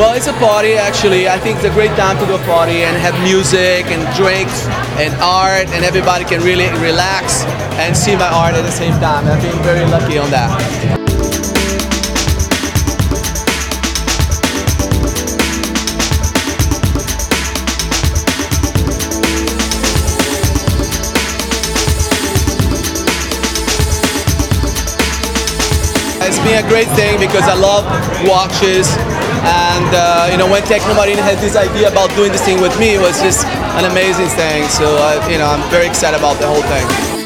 Well, it's a party actually. I think it's a great time to go party and have music and drinks and art, and everybody can really relax and see my art at the same time. I've been very lucky on that. It's been a great thing because I love watches and uh, you know when TechnoMarine had this idea about doing this thing with me it was just an amazing thing so uh, you know I'm very excited about the whole thing.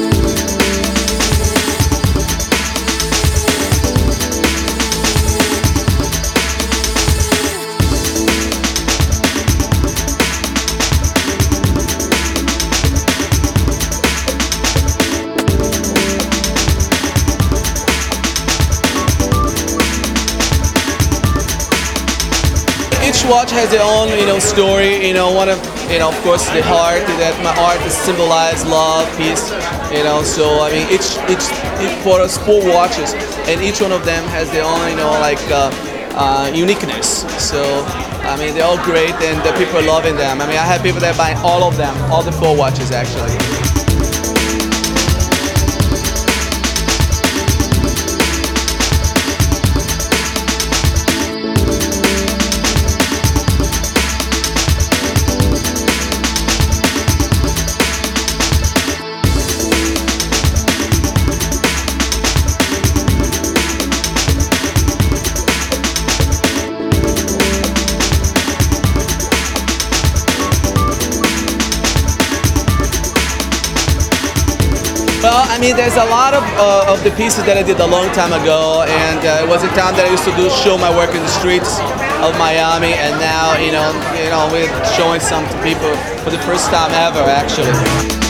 Watch has their own, you know, story. You know, one of, you know, of course, the heart that my art is symbolize love, peace. You know, so I mean, each each, each for us four watches, and each one of them has their own, you know, like uh, uh, uniqueness. So I mean, they're all great, and the people are loving them. I mean, I have people that buy all of them, all the four watches actually. Well, I mean, there's a lot of, uh, of the pieces that I did a long time ago, and uh, it was a time that I used to do show my work in the streets of Miami, and now, you know, you know, we're showing some to people for the first time ever, actually.